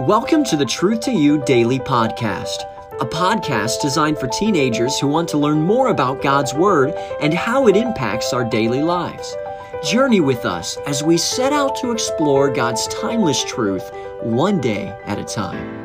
Welcome to the Truth to You Daily Podcast, a podcast designed for teenagers who want to learn more about God's Word and how it impacts our daily lives. Journey with us as we set out to explore God's timeless truth one day at a time.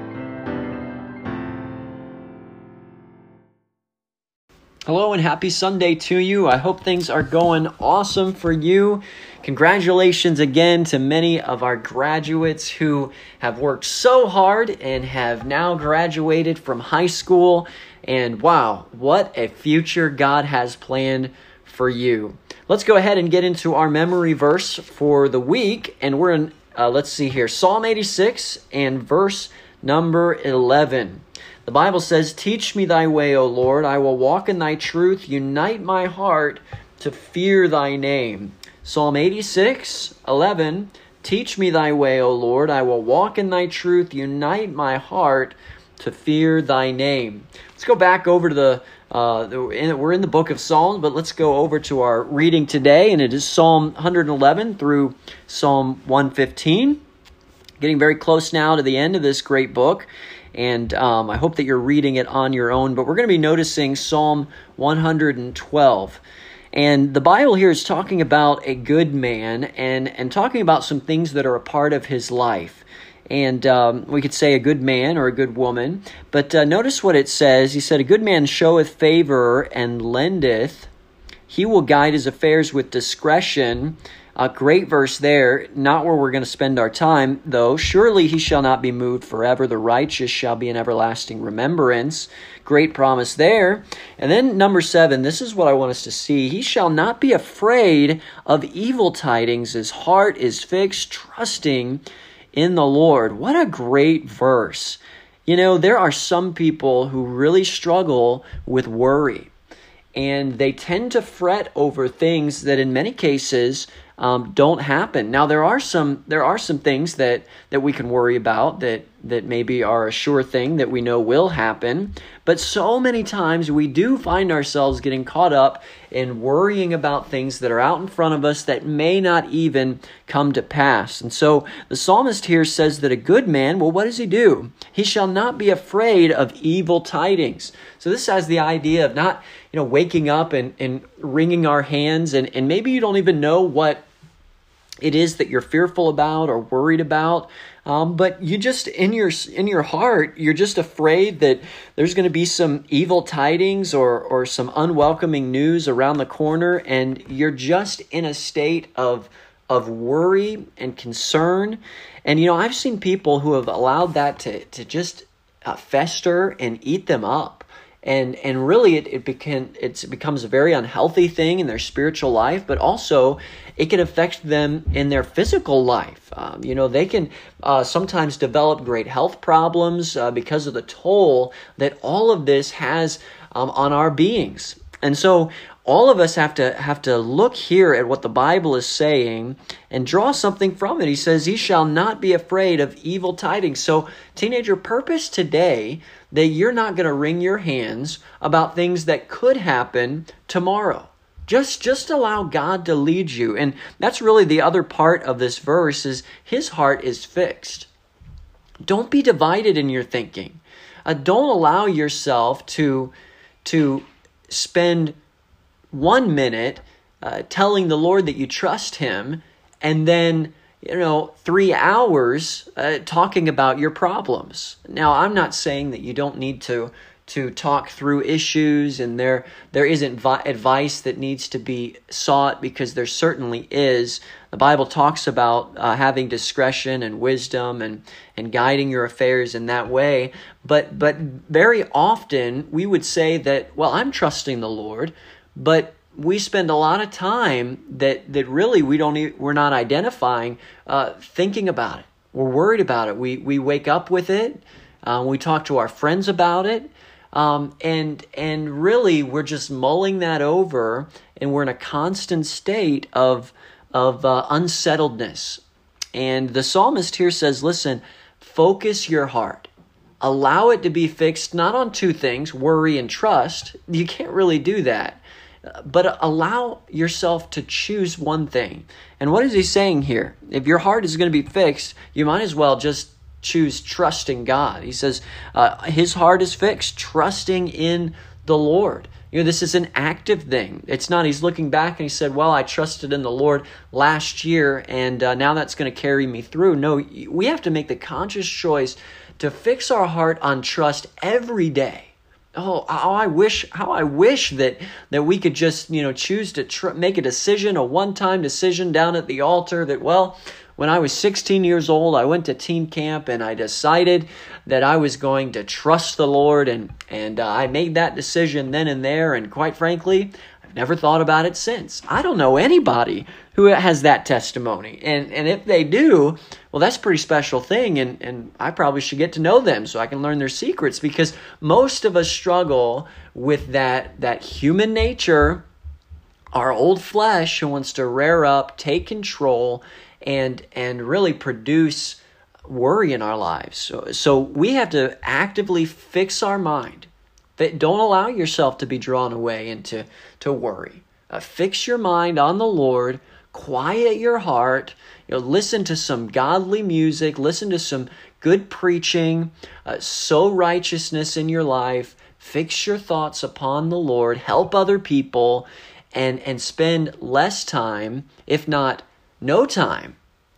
Hello and happy Sunday to you. I hope things are going awesome for you. Congratulations again to many of our graduates who have worked so hard and have now graduated from high school. And wow, what a future God has planned for you. Let's go ahead and get into our memory verse for the week. And we're in, uh, let's see here, Psalm 86 and verse number 11. The Bible says, Teach me thy way, O Lord. I will walk in thy truth. Unite my heart to fear thy name. Psalm 86, 11. Teach me thy way, O Lord. I will walk in thy truth. Unite my heart to fear thy name. Let's go back over to the, uh, we're in the book of Psalms, but let's go over to our reading today, and it is Psalm 111 through Psalm 115. Getting very close now to the end of this great book and um, I hope that you're reading it on your own. But we're going to be noticing Psalm 112. And the Bible here is talking about a good man and, and talking about some things that are a part of his life. And um, we could say a good man or a good woman. But uh, notice what it says. He said, A good man showeth favor and lendeth. He will guide his affairs with discretion. A great verse there, not where we're going to spend our time, though. Surely he shall not be moved forever. The righteous shall be an everlasting remembrance. Great promise there. And then number seven, this is what I want us to see. He shall not be afraid of evil tidings. His heart is fixed, trusting in the Lord. What a great verse. You know, there are some people who really struggle with worry and they tend to fret over things that in many cases um, don't happen. Now there are some there are some things that that we can worry about that that maybe are a sure thing that we know will happen, but so many times we do find ourselves getting caught up in worrying about things that are out in front of us that may not even come to pass. And so the psalmist here says that a good man, well, what does he do? He shall not be afraid of evil tidings. So this has the idea of not, know, waking up and, and wringing our hands and, and maybe you don't even know what it is that you're fearful about or worried about um, but you just in your in your heart you're just afraid that there's going to be some evil tidings or or some unwelcoming news around the corner and you're just in a state of of worry and concern. And you know i've seen people who have allowed that to to just uh, fester and eat them up and and really it, it became it becomes a very unhealthy thing in their spiritual life but also it can affect them in their physical life. Um, you know they can uh, sometimes develop great health problems uh, because of the toll that all of this has um, on our beings. And so all of us have to have to look here at what the Bible is saying and draw something from it. He says, "He shall not be afraid of evil tidings." So, teenager, purpose today that you're not going to wring your hands about things that could happen tomorrow. Just just allow God to lead you. And that's really the other part of this verse is his heart is fixed. Don't be divided in your thinking. Uh, don't allow yourself to to spend one minute uh, telling the Lord that you trust Him, and then you know three hours uh, talking about your problems. Now, I'm not saying that you don't need to to talk through issues, and there there isn't vi- advice that needs to be sought because there certainly is. The Bible talks about uh, having discretion and wisdom and and guiding your affairs in that way. But but very often we would say that well, I'm trusting the Lord but we spend a lot of time that that really we don't even, we're not identifying uh, thinking about it. We're worried about it. We we wake up with it. Uh, we talk to our friends about it. Um, and and really we're just mulling that over and we're in a constant state of of uh, unsettledness. And the psalmist here says listen focus your heart. Allow it to be fixed not on two things worry and trust. You can't really do that but allow yourself to choose one thing. And what is he saying here? If your heart is going to be fixed, you might as well just choose trusting God. He says uh, his heart is fixed, trusting in the Lord. You know, this is an active thing. It's not, he's looking back and he said, Well, I trusted in the Lord last year and uh, now that's going to carry me through. No, we have to make the conscious choice to fix our heart on trust every day. Oh, how I wish, how I wish that that we could just, you know, choose to tr- make a decision, a one-time decision down at the altar. That well, when I was 16 years old, I went to teen camp and I decided that I was going to trust the Lord, and and uh, I made that decision then and there. And quite frankly, never thought about it since. I don't know anybody who has that testimony, and and if they do, well, that's a pretty special thing, and, and I probably should get to know them so I can learn their secrets because most of us struggle with that, that human nature, our old flesh who wants to rear up, take control, and, and really produce worry in our lives. So, so we have to actively fix our mind. Don't allow yourself to be drawn away into to worry. Uh, fix your mind on the Lord, quiet your heart, you know, listen to some godly music, listen to some good preaching, uh, sow righteousness in your life, fix your thoughts upon the Lord, help other people, and, and spend less time, if not no time,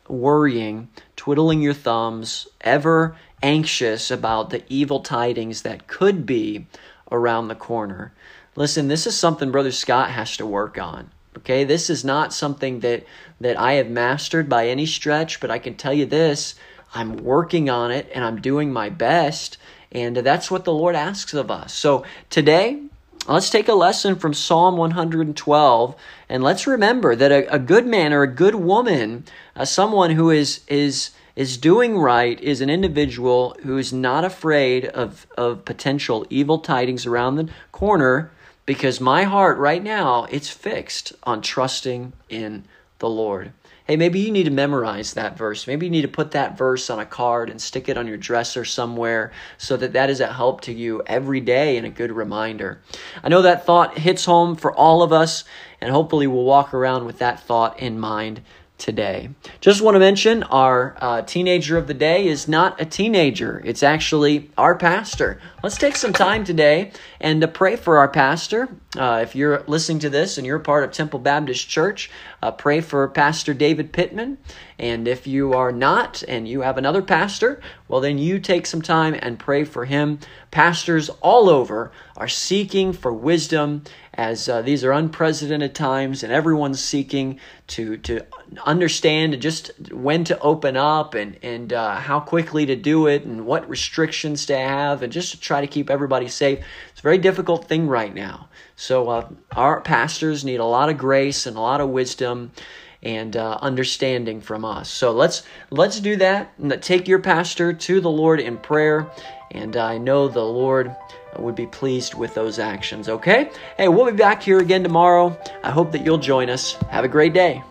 worrying, twiddling your thumbs, ever anxious about the evil tidings that could be around the corner. Listen, this is something Brother Scott has to work on. Okay, this is not something that that I have mastered by any stretch, but I can tell you this, I'm working on it and I'm doing my best, and that's what the Lord asks of us. So, today, let's take a lesson from Psalm 112 and let's remember that a, a good man or a good woman, uh, someone who is is is doing right is an individual who is not afraid of, of potential evil tidings around the corner because my heart right now it's fixed on trusting in the Lord. Hey, maybe you need to memorize that verse. Maybe you need to put that verse on a card and stick it on your dresser somewhere so that that is a help to you every day and a good reminder. I know that thought hits home for all of us, and hopefully we'll walk around with that thought in mind today. Just want to mention our uh, teenager of the day is not a teenager, it's actually our pastor. Let's take some time today and to pray for our pastor. Uh, if you're listening to this and you're part of Temple Baptist Church, uh, pray for Pastor David Pittman. And if you are not and you have another pastor, well, then you take some time and pray for him. Pastors all over are seeking for wisdom as uh, these are unprecedented times and everyone's seeking to to understand just when to open up and and uh, how quickly to do it and what restrictions to have and just to try to keep everybody safe. It's a very difficult thing right now. So uh, our pastors need a lot of grace and a lot of wisdom and uh, understanding from us so let's let's do that take your pastor to the lord in prayer and i know the lord would be pleased with those actions, okay? Hey, we'll be back here again tomorrow. I hope that you'll join us. Have a great day.